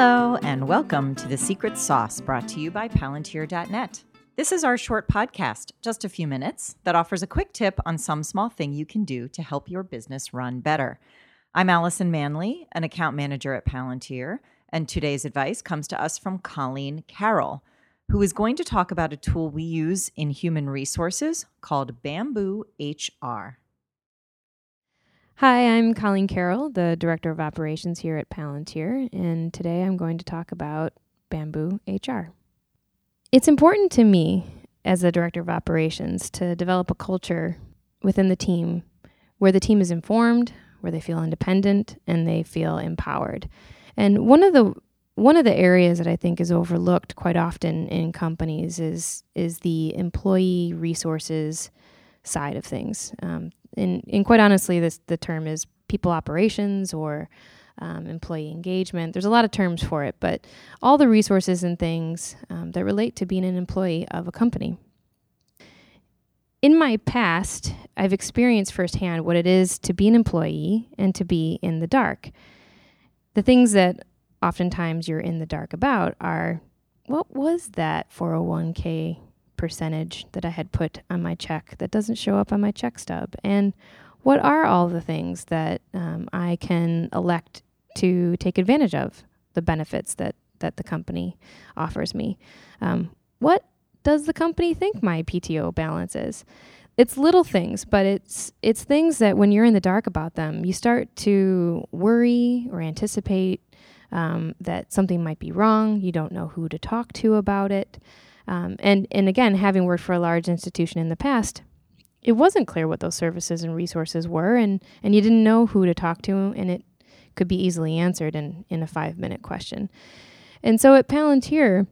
Hello, and welcome to The Secret Sauce brought to you by Palantir.net. This is our short podcast, just a few minutes, that offers a quick tip on some small thing you can do to help your business run better. I'm Allison Manley, an account manager at Palantir, and today's advice comes to us from Colleen Carroll, who is going to talk about a tool we use in human resources called Bamboo HR. Hi, I'm Colleen Carroll, the Director of Operations here at Palantir, and today I'm going to talk about Bamboo HR. It's important to me as the Director of Operations to develop a culture within the team where the team is informed, where they feel independent, and they feel empowered. And one of the one of the areas that I think is overlooked quite often in companies is is the employee resources side of things. Um, and, and quite honestly, this the term is people operations or um, employee engagement. There's a lot of terms for it, but all the resources and things um, that relate to being an employee of a company. In my past, I've experienced firsthand what it is to be an employee and to be in the dark. The things that oftentimes you're in the dark about are what was that 401k percentage that I had put on my check that doesn't show up on my check stub? And what are all the things that um, I can elect to take advantage of the benefits that, that the company offers me? Um, what does the company think my PTO balance is? It's little things, but it's it's things that when you're in the dark about them, you start to worry or anticipate um, that something might be wrong. You don't know who to talk to about it. Um, and, and again, having worked for a large institution in the past, it wasn't clear what those services and resources were, and, and you didn't know who to talk to, and it could be easily answered in, in a five minute question. And so at Palantir,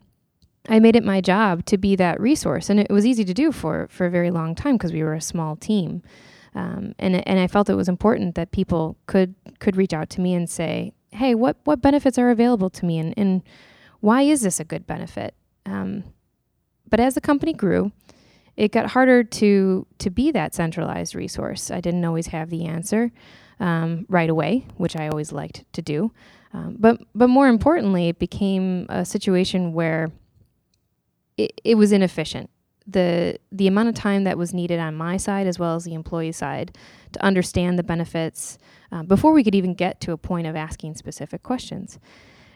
I made it my job to be that resource, and it was easy to do for, for a very long time because we were a small team. Um, and and I felt it was important that people could could reach out to me and say, "Hey, what what benefits are available to me, and and why is this a good benefit?" Um, but as the company grew, it got harder to to be that centralized resource. I didn't always have the answer um, right away, which I always liked to do. Um, but but more importantly, it became a situation where it, it was inefficient. The the amount of time that was needed on my side as well as the employee side to understand the benefits uh, before we could even get to a point of asking specific questions.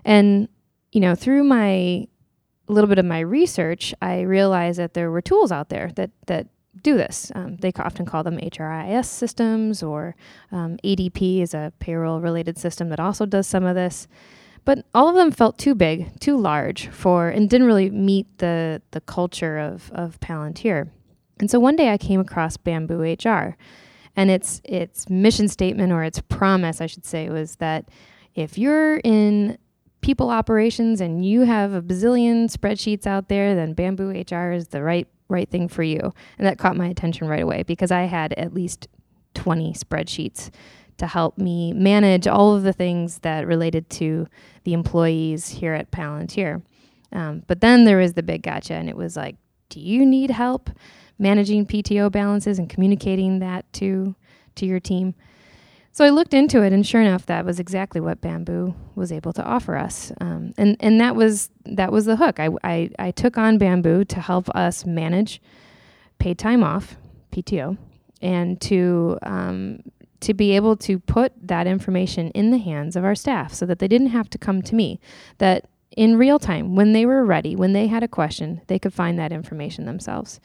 And you know, through my a little bit of my research, I realized that there were tools out there that that do this. Um, they often call them HRIS systems, or um, ADP is a payroll related system that also does some of this. But all of them felt too big, too large for, and didn't really meet the the culture of of Palantir. And so one day I came across Bamboo HR, and its its mission statement or its promise, I should say, was that if you're in people operations and you have a bazillion spreadsheets out there, then Bamboo HR is the right right thing for you. And that caught my attention right away because I had at least 20 spreadsheets to help me manage all of the things that related to the employees here at Palantir. Um, but then there was the big gotcha, and it was like, do you need help managing PTO balances and communicating that to to your team? So I looked into it, and sure enough, that was exactly what Bamboo was able to offer us, um, and and that was that was the hook. I, I I took on Bamboo to help us manage paid time off, PTO, and to um, to be able to put that information in the hands of our staff, so that they didn't have to come to me. That in real time, when they were ready, when they had a question, they could find that information themselves.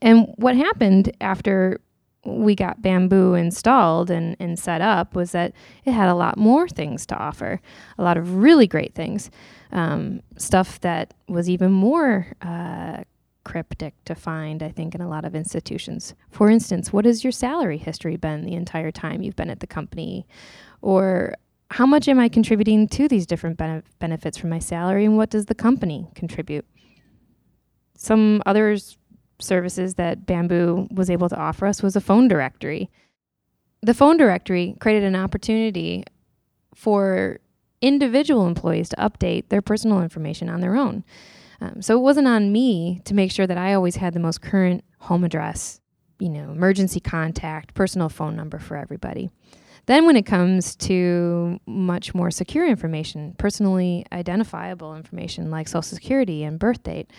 And what happened after we got bamboo installed and, and set up was that it had a lot more things to offer, a lot of really great things, um, stuff that was even more uh, cryptic to find, I think, in a lot of institutions. For instance, what has your salary history been the entire time you've been at the company? Or how much am I contributing to these different bene- benefits from my salary, and what does the company contribute? Some others services that Bamboo was able to offer us was a phone directory. The phone directory created an opportunity for individual employees to update their personal information on their own. Um, so it wasn't on me to make sure that I always had the most current home address, you know, emergency contact, personal phone number for everybody. Then, when it comes to much more secure information, personally identifiable information like social security and birth date,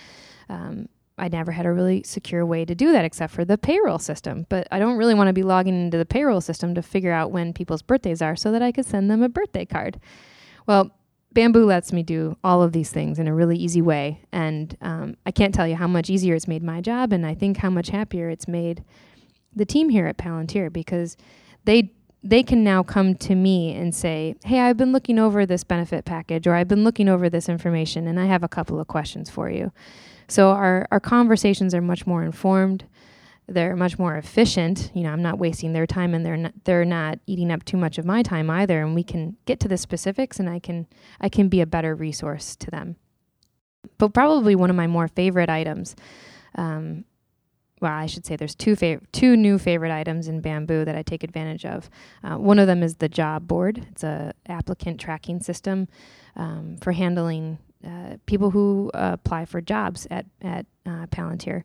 um, I never had a really secure way to do that except for the payroll system. But I don't really want to be logging into the payroll system to figure out when people's birthdays are so that I could send them a birthday card. Well, Bamboo lets me do all of these things in a really easy way. And um, I can't tell you how much easier it's made my job, and I think how much happier it's made the team here at Palantir because they they can now come to me and say, "Hey, I've been looking over this benefit package, or I've been looking over this information, and I have a couple of questions for you." So our our conversations are much more informed. They're much more efficient. You know, I'm not wasting their time, and they're not they're not eating up too much of my time either. And we can get to the specifics, and I can I can be a better resource to them. But probably one of my more favorite items um, well, I should say there's two fav- two new favorite items in Bamboo that I take advantage of. Uh, one of them is the job board. It's a applicant tracking system um, for handling uh, people who uh, apply for jobs at at uh, Palantir.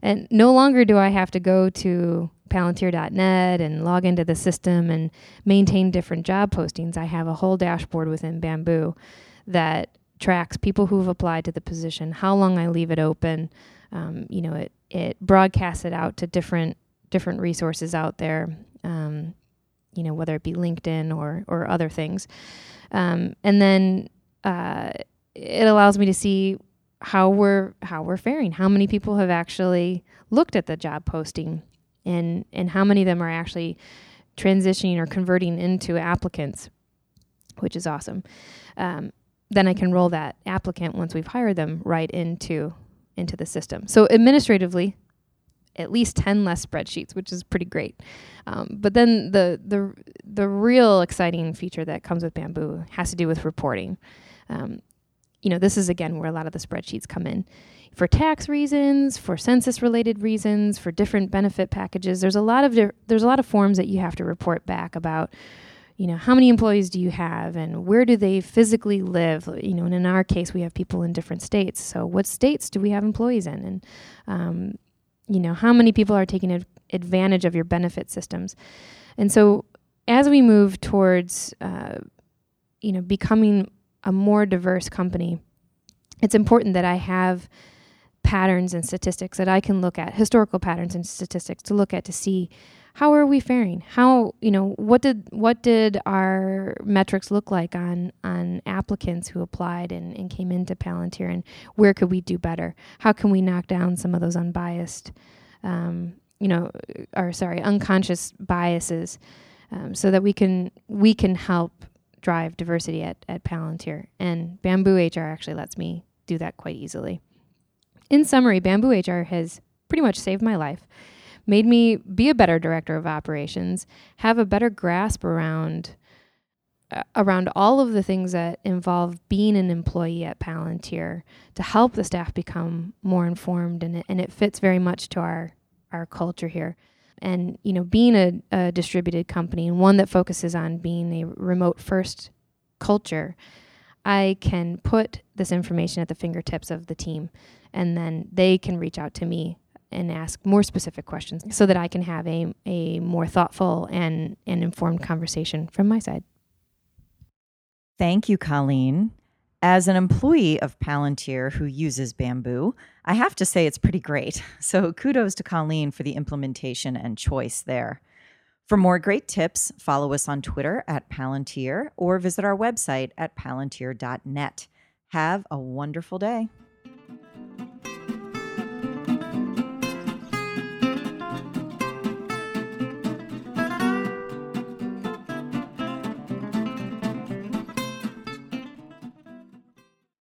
And no longer do I have to go to palantir.net and log into the system and maintain different job postings. I have a whole dashboard within Bamboo that tracks people who've applied to the position, how long I leave it open. Um, you know, it it broadcasts it out to different different resources out there. Um, you know, whether it be LinkedIn or or other things, um, and then uh, it allows me to see how we're how we're faring. How many people have actually looked at the job posting, and and how many of them are actually transitioning or converting into applicants, which is awesome. Um, then I can roll that applicant once we've hired them right into into the system. So administratively, at least 10 less spreadsheets, which is pretty great. Um, but then the, the, the real exciting feature that comes with Bamboo has to do with reporting. Um, you know, this is again where a lot of the spreadsheets come in. For tax reasons, for census related reasons, for different benefit packages, there's a lot of di- there's a lot of forms that you have to report back about you know, how many employees do you have and where do they physically live? You know, and in our case, we have people in different states. So, what states do we have employees in? And, um, you know, how many people are taking ad- advantage of your benefit systems? And so, as we move towards, uh, you know, becoming a more diverse company, it's important that I have patterns and statistics that I can look at, historical patterns and statistics to look at to see how are we faring? How you know what did what did our metrics look like on on applicants who applied and, and came into Palantir, and where could we do better? How can we knock down some of those unbiased, um, you know, or sorry, unconscious biases, um, so that we can we can help drive diversity at at Palantir. And Bamboo HR actually lets me do that quite easily. In summary, Bamboo HR has pretty much saved my life made me be a better director of operations, have a better grasp around uh, around all of the things that involve being an employee at Palantir to help the staff become more informed and it, and it fits very much to our our culture here. And you know, being a, a distributed company and one that focuses on being a remote first culture, I can put this information at the fingertips of the team and then they can reach out to me and ask more specific questions so that I can have a, a more thoughtful and, and informed conversation from my side. Thank you, Colleen. As an employee of Palantir who uses Bamboo, I have to say it's pretty great. So kudos to Colleen for the implementation and choice there. For more great tips, follow us on Twitter at Palantir or visit our website at palantir.net. Have a wonderful day.